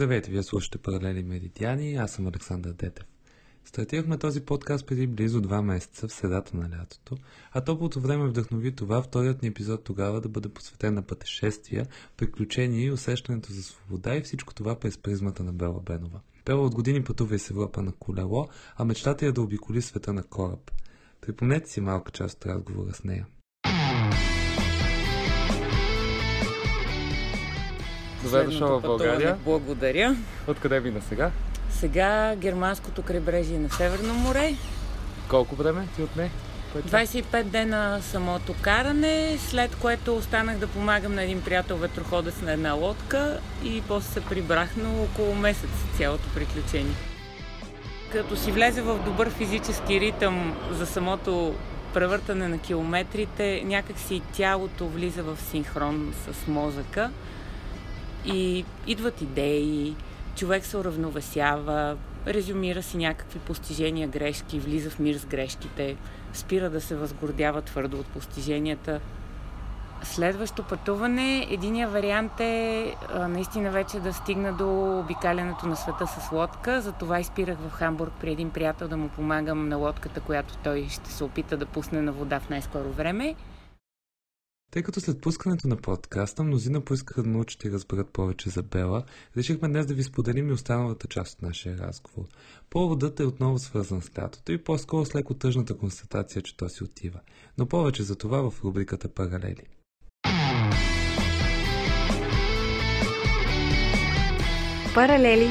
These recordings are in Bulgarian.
Здравейте, вие слушате Паралели Меридиани, аз съм Александър Детев. Стартирахме този подкаст преди близо два месеца, в средата на лятото, а топлото време вдъхнови това вторият ни епизод тогава да бъде посветен на пътешествия, приключения и усещането за свобода и всичко това през призмата на Бела Бенова. Бела от години пътува из Европа на колело, а мечтата е да обиколи света на кораб. Припомнете си малка част от разговора с нея. Добре дошъл в. България. Благодаря. Откъде мина сега? Сега германското крайбрежие на Северно море. Колко време ти отне? пътя? 25 дена самото каране, след което останах да помагам на един приятел ветроходец на една лодка и после се прибрах на около месец цялото приключение. Като си влезе в добър физически ритъм за самото превъртане на километрите, някак си тялото влиза в синхрон с мозъка и идват идеи, човек се уравновесява, резюмира си някакви постижения, грешки, влиза в мир с грешките, спира да се възгордява твърдо от постиженията. Следващо пътуване, единия вариант е а, наистина вече да стигна до обикалянето на света с лодка. Затова изпирах в Хамбург при един приятел да му помагам на лодката, която той ще се опита да пусне на вода в най-скоро време. Тъй като след пускането на подкаста мнозина поискаха да научат и разберат повече за Бела, решихме днес да ви споделим и останалата част от нашия разговор. Поводът е отново свързан с лятото и по-скоро с леко тъжната констатация, че то си отива. Но повече за това в рубриката Паралели. Паралели.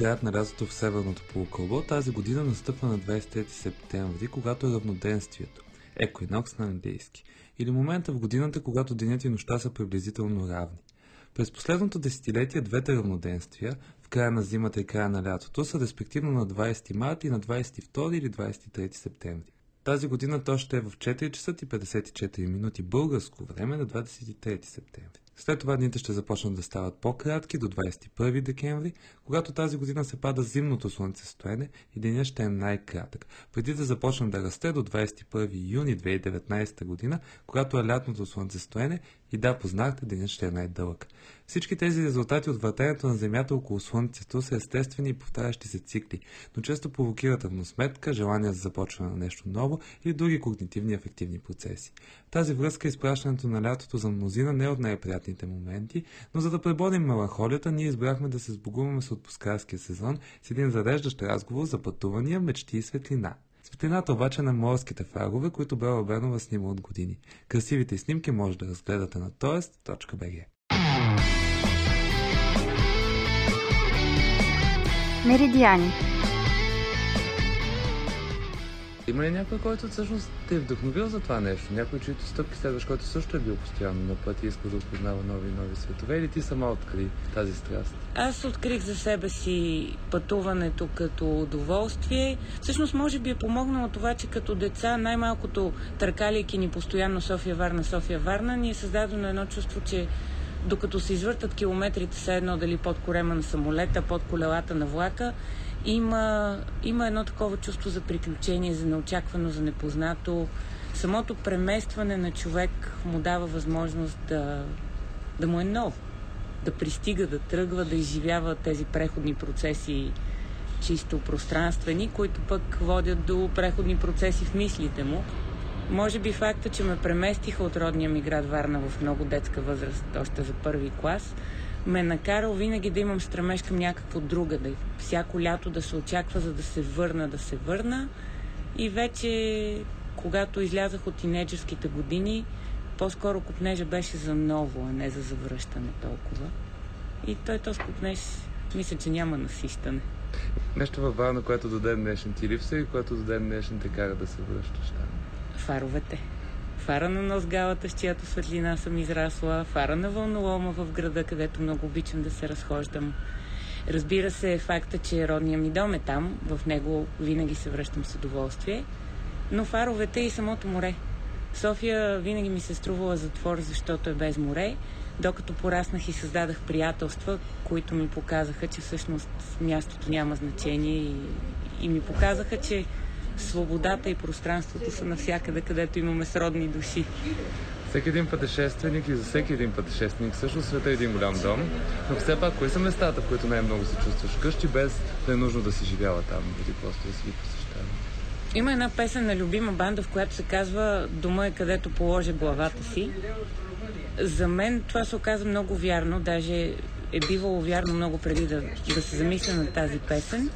Краят на лятото в Северното полукълбо тази година настъпва на 23 септември, когато е равноденствието. Еквинокс на английски. Или момента в годината, когато денят и нощта са приблизително равни. През последното десетилетие двете равноденствия, в края на зимата и края на лятото, са респективно на 20 март и на 22 или 23 септември. Тази година то ще е в 4 часа и 54 минути българско време на 23 септември. След това дните ще започнат да стават по-кратки до 21 декември, когато тази година се пада зимното слънцестоене и денят ще е най-кратък, преди да започне да расте до 21 юни 2019 година, когато е лятното слънцестоене и да, познахте, денят ще е най-дълъг. Всички тези резултати от въртенето на Земята около Слънцето са естествени и повтарящи се цикли, но често провокират равносметка, желание за започване на нещо ново или други когнитивни ефективни процеси. Тази връзка изпращането на лятото за мнозина не е от най-приятните моменти, но за да преборим меланхолията, ние избрахме да се сбогуваме с отпускарския сезон с един зареждащ разговор за пътувания, мечти и светлина. Светлината обаче на морските фарове, които Бела Бенова снима от години. Красивите снимки може да разгледате на toest.bg. Меридиани. Има ли някой, който всъщност те е вдъхновил за това нещо? Някой, чието стъпки следваш, който също е бил постоянно на път и иска да опознава нови и нови светове? Или ти сама откри тази страст? Аз открих за себе си пътуването като удоволствие. Всъщност, може би е помогнало това, че като деца, най-малкото търкаляйки ни постоянно София-Варна, София-Варна, ни е създадено едно чувство, че докато се извъртат километрите, все едно дали под корема на самолета, под колелата на влака, има, има едно такова чувство за приключение, за неочаквано, за непознато. Самото преместване на човек му дава възможност да, да му е нов, да пристига, да тръгва, да изживява тези преходни процеси чисто пространствени, които пък водят до преходни процеси в мислите му. Може би факта, че ме преместиха от родния ми град Варна в много детска възраст, още за първи клас, ме е накарал винаги да имам стремеж към някакво друга, да всяко лято да се очаква, за да се върна, да се върна. И вече, когато излязах от тинейджерските години, по-скоро купнежа беше за ново, а не за завръщане толкова. И той този купнеж, мисля, че няма насищане. Нещо във Варна, което до ден днешен ти липсва и което до ден днешен те кара да се връщаш там. Фаровете. Фара на нос галата, с чиято светлина съм израсла, фара на вълнолома в града, където много обичам да се разхождам. Разбира се, факта, че родния ми дом е там, в него винаги се връщам с удоволствие, но фаровете и самото море. София винаги ми се струвала затвор, защото е без море, докато пораснах и създадах приятелства, които ми показаха, че всъщност мястото няма значение и, и ми показаха, че свободата и пространството са навсякъде, където имаме сродни души. Всеки един пътешественик и за всеки един пътешественик всъщност света е един голям дом, но все пак кои са местата, в които най-много се чувстваш къщи, без да е нужно да си живяла там или просто да си ги посещава? Има една песен на любима банда, в която се казва Дома е където положи главата си. За мен това се оказа много вярно, даже е бивало вярно много преди да, да се замисля на тази песен.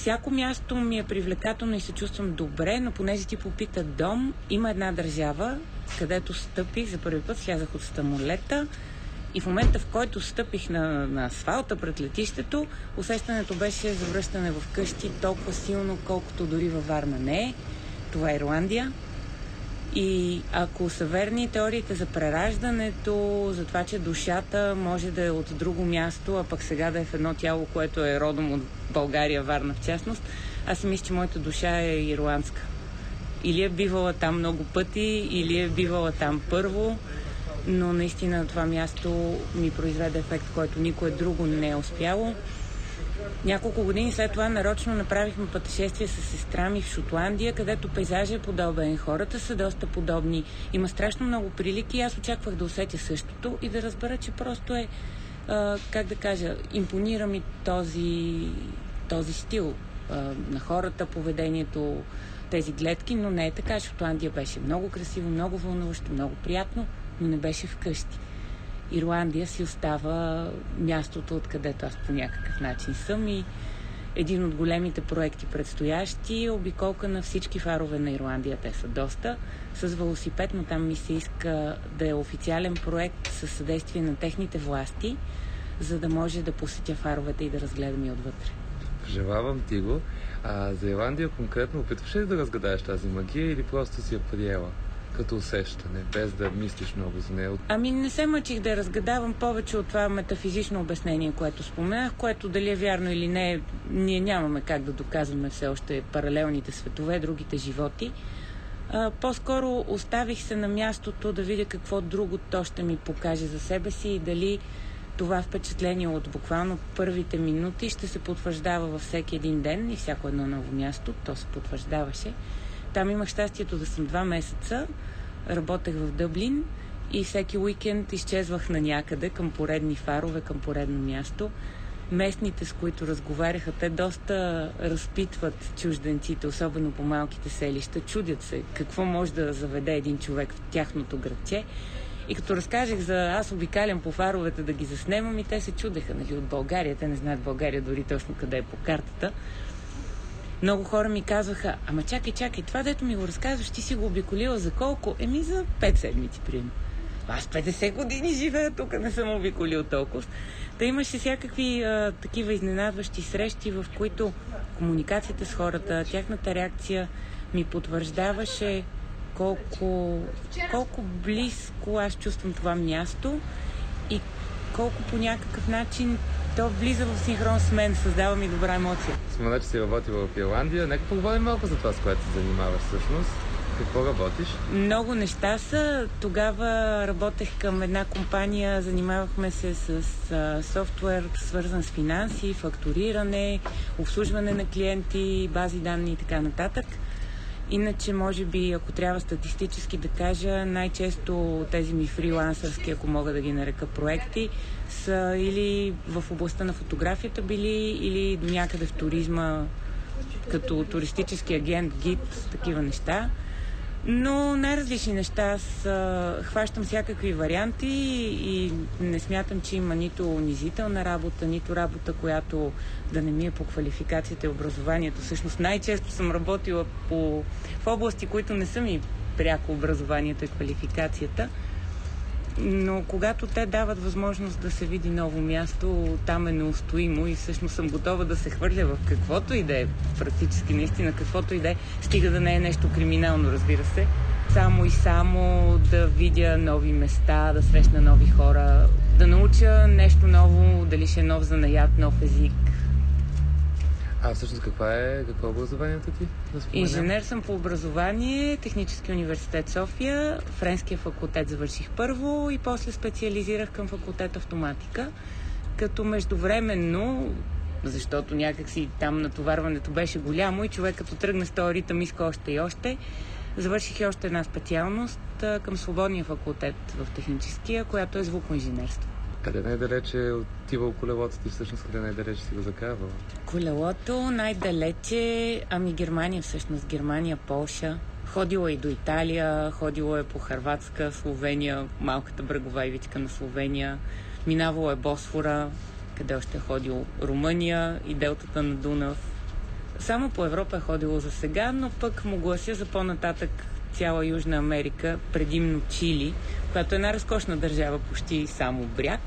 Всяко място ми е привлекателно и се чувствам добре, но понеже ти попита дом, има една държава, където стъпих за първи път, слязах от самолета и в момента, в който стъпих на, на асфалта пред летището, усещането беше за връщане в къщи толкова силно, колкото дори във Варна не е. Това е Ирландия. И ако са верни теориите за прераждането, за това, че душата може да е от друго място, а пък сега да е в едно тяло, което е родом от България, Варна в частност, аз си мисля, че моята душа е ирландска. Или е бивала там много пъти, или е бивала там първо, но наистина това място ми произведе ефект, който никое друго не е успяло. Няколко години след това нарочно направихме пътешествие с сестра ми в Шотландия, където пейзажа е подобен, хората са доста подобни, има страшно много прилики и аз очаквах да усетя същото и да разбера, че просто е, а, как да кажа, импонира ми този, този стил а, на хората, поведението, тези гледки, но не е така. Шотландия беше много красиво, много вълнуващо, много приятно, но не беше вкъщи. Ирландия си остава мястото, откъдето аз по някакъв начин съм и един от големите проекти предстоящи е обиколка на всички фарове на Ирландия. Те са доста с велосипед, но там ми се иска да е официален проект със съдействие на техните власти, за да може да посетя фаровете и да разгледам и отвътре. Желавам ти го. А за Ирландия конкретно опитваш ли да разгадаеш тази магия или просто си я приела? Като усещане, без да мислиш много за нея. Ами не се мъчих да разгадавам повече от това метафизично обяснение, което споменах, което дали е вярно или не, ние нямаме как да доказваме все още паралелните светове, другите животи. А, по-скоро оставих се на мястото да видя какво друго то ще ми покаже за себе си и дали това впечатление от буквално първите минути ще се потвърждава във всеки един ден и всяко едно ново място. То се потвърждаваше. Там имах щастието да съм два месеца. Работех в Дъблин и всеки уикенд изчезвах на някъде към поредни фарове, към поредно място. Местните, с които разговаряха, те доста разпитват чужденците, особено по малките селища. Чудят се какво може да заведе един човек в тяхното градче. И като разкажех за аз обикалям по фаровете да ги заснемам и те се чудеха нали, от България. Те не знаят България дори точно къде е по картата. Много хора ми казваха, ама чакай, чакай, това дето ми го разказваш, ти си го обиколила за колко? Еми за 5 седмици, примерно. Аз 50 години живея тук, не съм обиколил толкова. Та имаше всякакви а, такива изненадващи срещи, в които комуникацията с хората, тяхната реакция ми потвърждаваше колко, колко близко аз чувствам това място и колко по някакъв начин то влиза в синхрон с мен, създава ми добра емоция. Спомена, че си работила в Ирландия. Нека поговорим малко за това, с което се занимаваш всъщност. Какво работиш? Много неща са. Тогава работех към една компания, занимавахме се с а, софтуер, свързан с финанси, фактуриране, обслужване на клиенти, бази данни и така нататък. Иначе, може би, ако трябва статистически да кажа, най-често тези ми фрилансърски, ако мога да ги нарека проекти, са или в областта на фотографията били, или до някъде в туризма, като туристически агент, гид, такива неща. Но най-различни неща. Аз а, хващам всякакви варианти и не смятам, че има нито унизителна работа, нито работа, която да не ми е по квалификацията и образованието. Всъщност най-често съм работила по, в области, които не са ми пряко образованието и квалификацията. Но когато те дават възможност да се види ново място, там е неустоимо и всъщност съм готова да се хвърля в каквото и да е, практически наистина каквото и да е, стига да не е нещо криминално, разбира се. само и само да видя нови места, да срещна нови хора, да науча нещо ново, дали ще е нов занаят, нов език. А всъщност каква е, какво е образованието ти? Да? Инженер съм по образование, Технически университет София, Френския факултет завърших първо и после специализирах към факултет автоматика, като междувременно, защото някакси там натоварването беше голямо и човек като тръгне с този ритъм иска още и още, завърших и още една специалност към свободния факултет в техническия, която е звукоинженерство. Къде най-далече е отивал колелото ти всъщност, къде най-далече си го закарвал? Колелото най-далече, ами Германия всъщност, Германия, Полша. Ходила и до Италия, ходила е по Харватска, Словения, малката брегова ивичка на Словения. Минавало е Босфора, къде още е ходил Румъния и делтата на Дунав. Само по Европа е ходило за сега, но пък му глася за по-нататък цяла Южна Америка, предимно Чили, която е една разкошна държава, почти само бряг.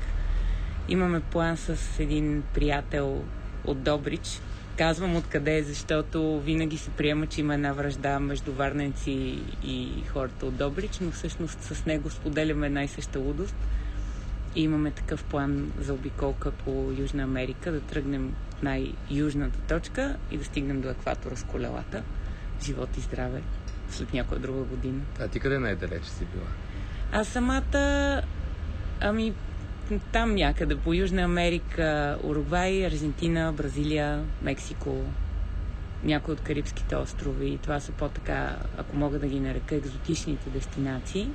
Имаме план с един приятел от Добрич. Казвам откъде защото винаги се приема, че има една връжда между варненци и хората от Добрич, но всъщност с него споделяме една и съща лудост. И имаме такъв план за обиколка по Южна Америка, да тръгнем най-южната точка и да стигнем до екватора с колелата. Живот и здраве след някоя друга година. А ти къде най-далече си била? А самата, ами там някъде по Южна Америка, Уругвай, Аржентина, Бразилия, Мексико, някои от Карибските острови. Това са по-така, ако мога да ги нарека, екзотичните дестинации.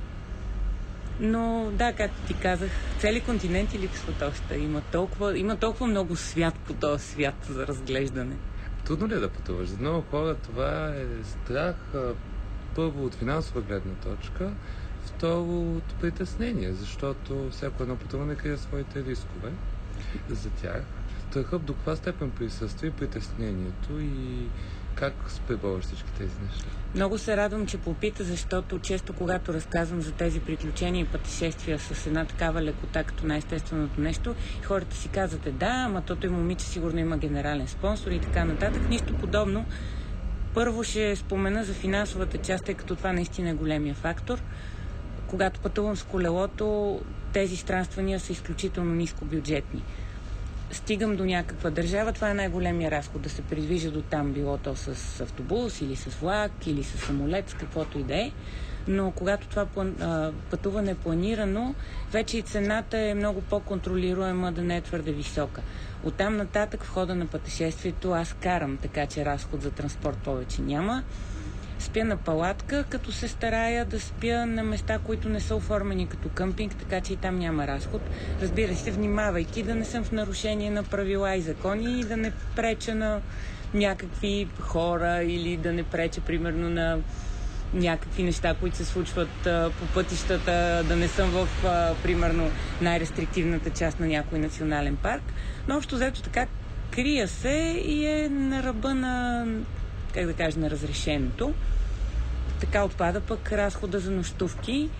Но да, както ти казах, цели континенти липсват още. Има толкова, има толкова много свят по този свят за разглеждане. Трудно ли е да пътуваш? За много хора това е страх, първо от финансова гледна точка, второ от притеснение, защото всяко едно пътуване крие своите рискове за тях. Страхът до каква степен присъства и притеснението и как преборваш всички тези неща? Много се радвам, че попита, защото често когато разказвам за тези приключения и пътешествия с една такава лекота, като най-естественото нещо, хората си казвате, да, ама тото и момиче сигурно има генерален спонсор и така нататък. Нищо подобно. Първо ще спомена за финансовата част, тъй като това наистина е големия фактор. Когато пътувам с колелото, тези странствания са изключително нискобюджетни стигам до някаква държава, това е най-големия разход да се придвижа до там, било то с автобус или с влак или с самолет, с каквото и да е. Но когато това пътуване е планирано, вече и цената е много по-контролируема, да не е твърде висока. Оттам нататък в хода на пътешествието аз карам, така че разход за транспорт повече няма спя на палатка, като се старая да спя на места, които не са оформени като къмпинг, така че и там няма разход. Разбира се, внимавайки да не съм в нарушение на правила и закони и да не преча на някакви хора или да не преча, примерно, на някакви неща, които се случват а, по пътищата, да не съм в, а, примерно, най-рестриктивната част на някой национален парк. Но общо взето така крия се и е на ръба на, как да кажа, на разрешеното. Така отпада пък разхода за нощувки.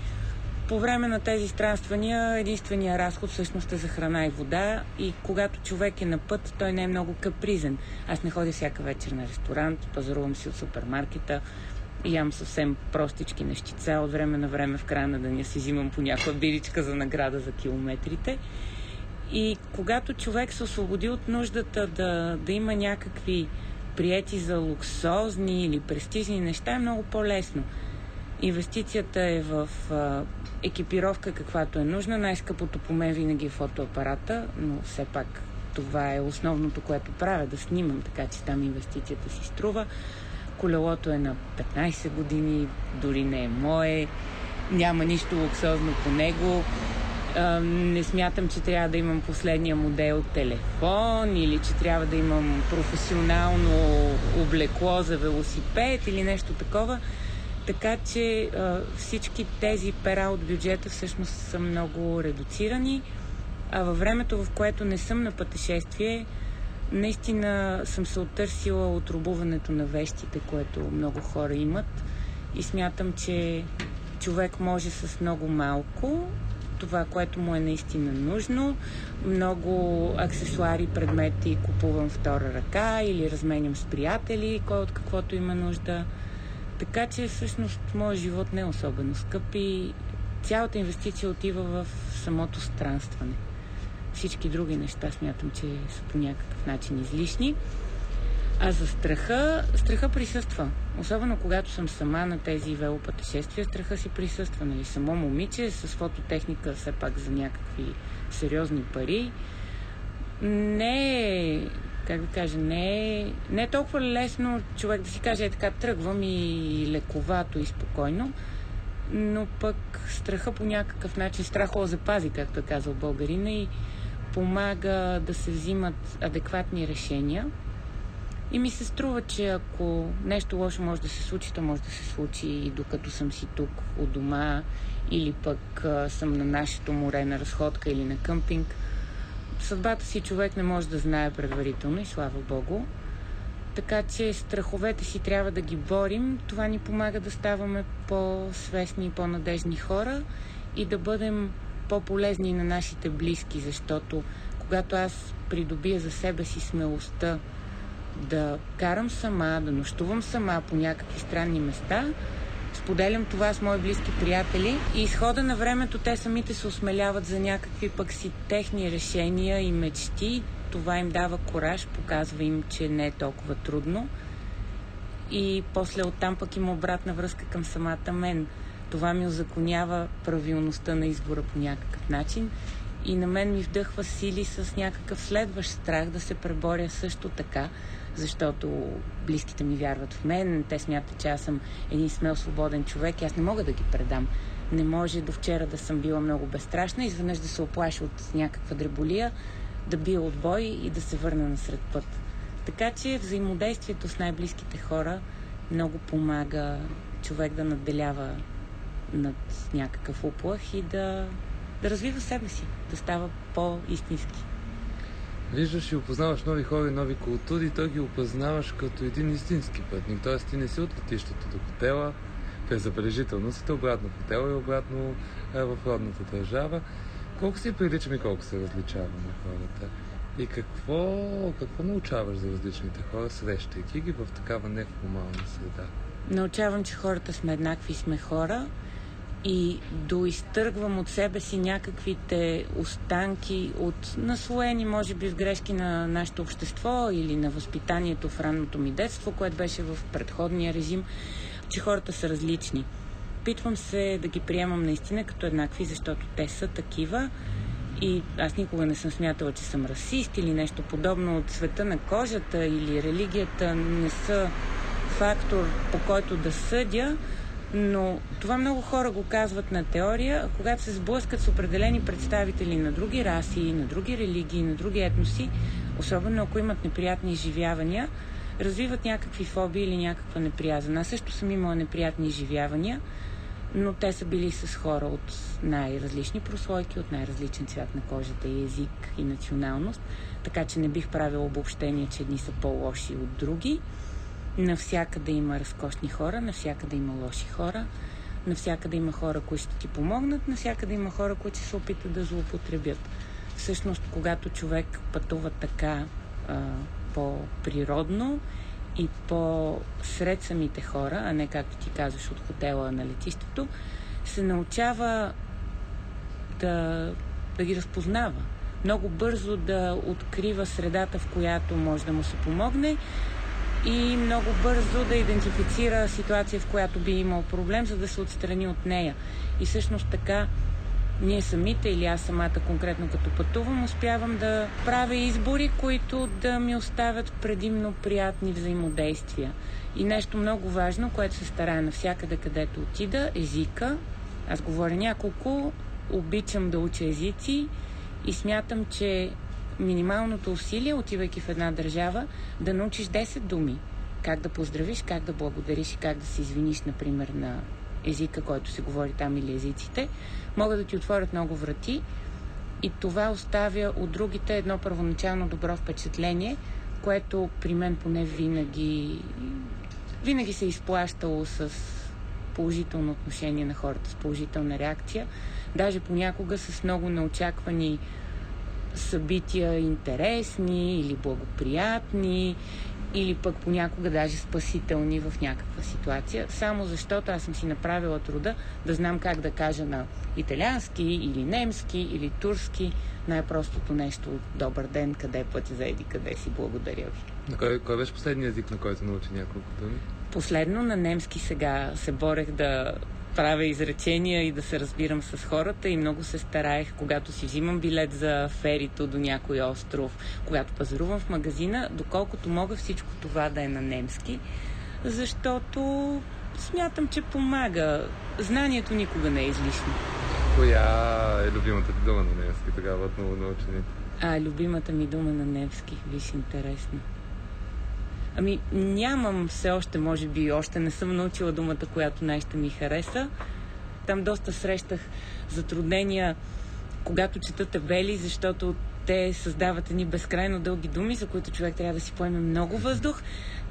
По време на тези странствания единствения разход всъщност е за храна и вода и когато човек е на път, той не е много капризен. Аз не ходя всяка вечер на ресторант, пазарувам си от супермаркета, ям съвсем простички нещица. От време на време в края на деня си взимам по някаква биричка за награда за километрите. И когато човек се освободи от нуждата да, да има някакви приети за луксозни или престижни неща, е много по-лесно. Инвестицията е в а, екипировка, каквато е нужна. Най-скъпото по мен винаги е фотоапарата, но все пак това е основното, което правя, да снимам, така че там инвестицията си струва. Колелото е на 15 години, дори не е мое, няма нищо луксозно по него не смятам, че трябва да имам последния модел телефон или че трябва да имам професионално облекло за велосипед или нещо такова. Така че всички тези пера от бюджета всъщност са много редуцирани. А във времето, в което не съм на пътешествие, наистина съм се оттърсила от рубуването на вещите, което много хора имат. И смятам, че човек може с много малко това, което му е наистина нужно. Много аксесуари, предмети купувам втора ръка или разменям с приятели, кой от каквото има нужда. Така че всъщност моят живот не е особено скъп и цялата инвестиция отива в самото странстване. Всички други неща смятам, че са по някакъв начин излишни. А за страха, страха присъства. Особено когато съм сама на тези велопътешествия, страха си присъства. Нали? Само момиче с фототехника все пак за някакви сериозни пари. Не е, как да кажа, не е, не е толкова лесно човек да си каже, е така, тръгвам и лековато и спокойно, но пък страха по някакъв начин, страхо запази, както е казал българина и помага да се взимат адекватни решения и ми се струва, че ако нещо лошо може да се случи, то може да се случи и докато съм си тук от дома или пък а, съм на нашето море на разходка или на къмпинг. Съдбата си човек не може да знае предварително и слава Богу. Така че страховете си трябва да ги борим. Това ни помага да ставаме по-свестни и по-надежни хора и да бъдем по-полезни на нашите близки, защото когато аз придобия за себе си смелостта да карам сама, да нощувам сама по някакви странни места. Споделям това с мои близки приятели и изхода на времето те самите се осмеляват за някакви пък си техни решения и мечти. Това им дава кораж, показва им, че не е толкова трудно. И после оттам пък има обратна връзка към самата мен. Това ми озаконява правилността на избора по някакъв начин и на мен ми вдъхва сили с някакъв следващ страх да се преборя също така, защото близките ми вярват в мен, те смятат, че аз съм един смел, свободен човек и аз не мога да ги предам. Не може до вчера да съм била много безстрашна, изведнъж да се оплаша от някаква дреболия, да бия отбой и да се върна насред път. Така че взаимодействието с най-близките хора много помага човек да надделява над някакъв уплах и да, да развива себе си, да става по-истински. Виждаш и опознаваш нови хора и нови култури, и той ги опознаваш като един истински пътник. Тоест ти не си от летището до хотела, е забележително, си обратно в хотела и обратно е, в родната държава. Колко си приличаме колко се различаваме хората? И какво, какво научаваш за различните хора, срещайки ги в такава неформална среда? Научавам, че хората сме еднакви, сме хора и доизтъргвам от себе си някаквите останки от наслоени, може би, в грешки на нашето общество или на възпитанието в ранното ми детство, което беше в предходния режим, че хората са различни. Питвам се да ги приемам наистина като еднакви, защото те са такива и аз никога не съм смятала, че съм расист или нещо подобно от света на кожата или религията не са фактор, по който да съдя, но това много хора го казват на теория, когато се сблъскат с определени представители на други раси, на други религии, на други етноси, особено ако имат неприятни изживявания, развиват някакви фобии или някаква неприязан. Аз също съм имала неприятни изживявания, но те са били с хора от най-различни прослойки, от най-различен цвят на кожата и език и националност, така че не бих правила обобщение, че едни са по-лоши от други. Навсякъде има разкошни хора, навсякъде има лоши хора, навсякъде има хора, които ще ти помогнат, навсякъде има хора, които ще се опитат да злоупотребят. Всъщност, когато човек пътува така а, по-природно и по-сред самите хора, а не както ти казваш от хотела на летището, се научава да, да ги разпознава. Много бързо да открива средата, в която може да му се помогне и много бързо да идентифицира ситуация, в която би имал проблем, за да се отстрани от нея. И всъщност така ние самите или аз самата конкретно като пътувам, успявам да правя избори, които да ми оставят предимно приятни взаимодействия. И нещо много важно, което се старая навсякъде, където отида, езика. Аз говоря няколко, обичам да уча езици и смятам, че минималното усилие, отивайки в една държава, да научиш 10 думи. Как да поздравиш, как да благодариш и как да се извиниш, например, на езика, който се говори там или езиците, могат да ти отворят много врати и това оставя от другите едно първоначално добро впечатление, което при мен поне винаги, винаги се е изплащало с положително отношение на хората, с положителна реакция. Даже понякога с много неочаквани събития интересни или благоприятни или пък понякога даже спасителни в някаква ситуация, само защото аз съм си направила труда да знам как да кажа на италиански или немски или турски най-простото нещо добър ден, къде е пътя за еди, къде си, благодаря ви. На кой, кой беше последният език, на който научи няколко думи? Последно на немски сега се борех да правя изречения и да се разбирам с хората и много се стараех, когато си взимам билет за ферито до някой остров, когато пазарувам в магазина, доколкото мога всичко това да е на немски, защото смятам, че помага. Знанието никога не е излишно. Коя е любимата ти дума на немски тогава от много научени? А, любимата ми дума на немски. Виж, интересно. Ами, нямам все още, може би, още не съм научила думата, която най-ще ми хареса. Там доста срещах затруднения, когато чета табели, защото те създават едни безкрайно дълги думи, за които човек трябва да си поеме много въздух,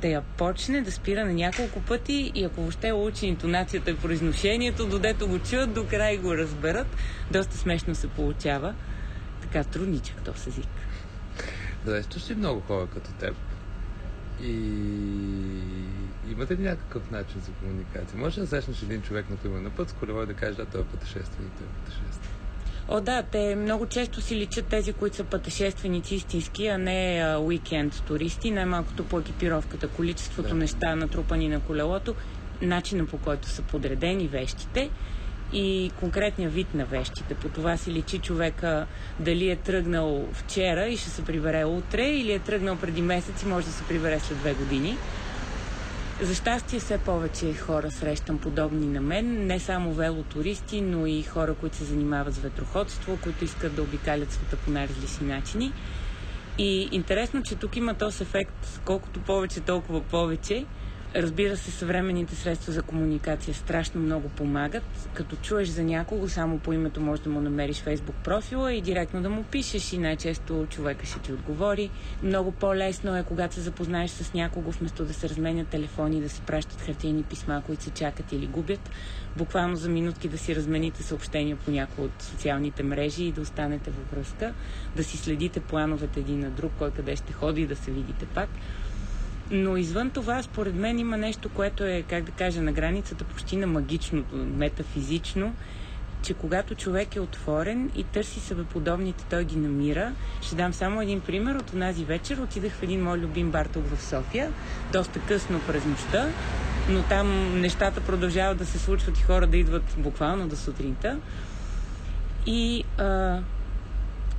да я почне, да спира на няколко пъти и ако въобще учи интонацията и произношението, додето го чуят, до край го разберат. Доста смешно се получава. Така трудничък този език. Срещаш ли много хора като теб? И имате ли някакъв начин за комуникация? Може да срещнеш един човек, например, на път с колело и да кажеш, да, той е пътешественик, той е пътешественик. О, да, те много често си личат тези, които са пътешественици истински, а не а, уикенд туристи. Най-малкото по екипировката, количеството Да. неща натрупани на колелото, начина по който са подредени вещите и конкретния вид на вещите. По това си личи човека дали е тръгнал вчера и ще се прибере утре или е тръгнал преди месец и може да се прибере след две години. За щастие все повече хора срещам подобни на мен, не само велотуристи, но и хора, които се занимават с ветроходство, които искат да обикалят света по най-различни начини. И интересно, че тук има този ефект, колкото повече, толкова повече. Разбира се, съвременните средства за комуникация страшно много помагат. Като чуеш за някого, само по името можеш да му намериш фейсбук профила и директно да му пишеш и най-често човека ще ти отговори. Много по-лесно е, когато се запознаеш с някого, вместо да се разменят телефони, да се пращат хартийни писма, които се чакат или губят. Буквално за минутки да си размените съобщения по някои от социалните мрежи и да останете във връзка, да си следите плановете един на друг, кой къде ще ходи и да се видите пак. Но извън това, според мен има нещо, което е, как да кажа, на границата почти на магичното, метафизично, че когато човек е отворен и търси себеподобните, той ги намира. Ще дам само един пример. От онази вечер отидах в един мой любим бар тук в София, доста късно през нощта, но там нещата продължават да се случват и хора да идват буквално до сутринта. И а,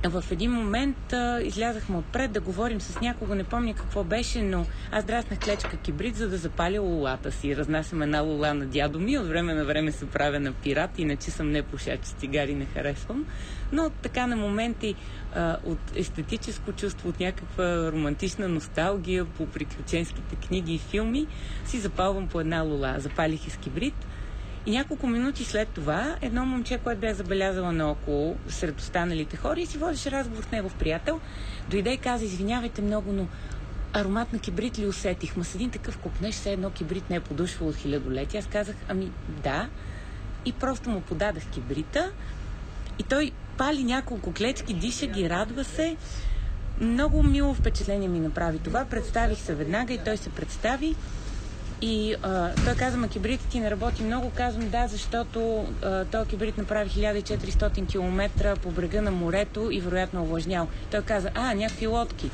в един момент а, излязахме отпред да говорим с някого, не помня какво беше, но аз драснах клечка кибрид, за да запаля лулата си. Разнасям една лула на дядо ми, от време на време се правя на пират, иначе съм не пушач, цигари не харесвам. Но така на моменти а, от естетическо чувство, от някаква романтична носталгия по приключенските книги и филми, си запалвам по една лула. Запалих изкибрид, и няколко минути след това, едно момче, което бях забелязала наоколо сред останалите хора и си водеше разговор с негов приятел, дойде и каза, извинявайте много, но аромат на кибрид ли усетих? Ма с един такъв купнеш, все едно кибрид не е подушвал от хилядолетия. Аз казах, ами да. И просто му подадах кибрита и той пали няколко клечки, диша ги, радва се. Много мило впечатление ми направи това. Представих се веднага и той се представи. И а, той каза, ма кибритът ти не работи много. Казвам да, защото този кибрит направи 1400 км по брега на морето и вероятно овлажнял. Той каза, а, някакви лодки.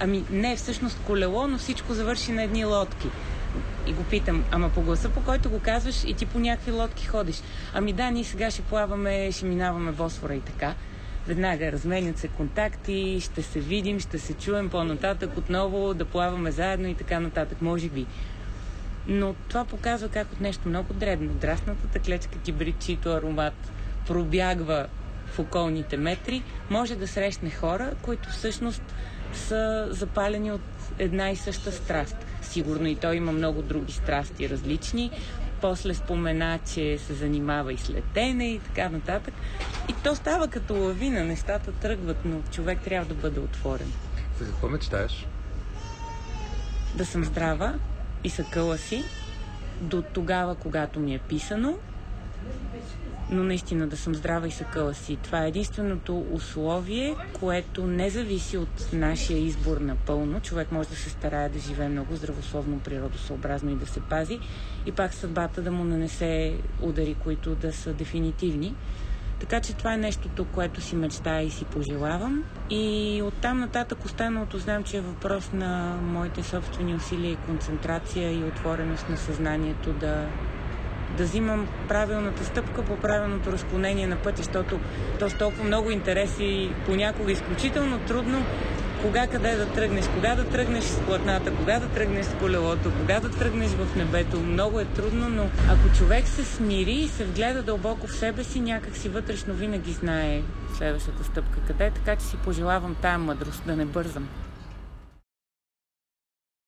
Ами не, всъщност колело, но всичко завърши на едни лодки. И го питам, ама по гласа, по който го казваш и ти по някакви лодки ходиш. Ами да, ние сега ще плаваме, ще минаваме Босфора и така. Веднага разменят се контакти, ще се видим, ще се чуем по-нататък отново, да плаваме заедно и така нататък, може би. Но това показва как от нещо много дребно, драснатата клечка кибрид, чието аромат пробягва в околните метри, може да срещне хора, които всъщност са запалени от една и съща страст. Сигурно и той има много други страсти различни. После спомена, че се занимава и с летене и така нататък. И то става като лавина, нещата тръгват, но човек трябва да бъде отворен. За какво мечтаеш? Да съм здрава и съкъла си до тогава, когато ми е писано но наистина да съм здрава и съкъла си. Това е единственото условие, което не зависи от нашия избор напълно. Човек може да се старае да живее много здравословно, природосъобразно и да се пази и пак съдбата да му нанесе удари, които да са дефинитивни. Така че това е нещото, което си мечтая и си пожелавам. И оттам нататък останалото знам, че е въпрос на моите собствени усилия и концентрация и отвореност на съзнанието да, да взимам правилната стъпка по правилното разклонение на пътя, защото то с толкова много интереси, понякога изключително трудно кога къде да тръгнеш, кога да тръгнеш с платната, кога да тръгнеш с колелото, кога да тръгнеш в небето. Много е трудно, но ако човек се смири и се вгледа дълбоко в себе си, някак си вътрешно винаги знае следващата стъпка къде, така че си пожелавам тая мъдрост, да не бързам.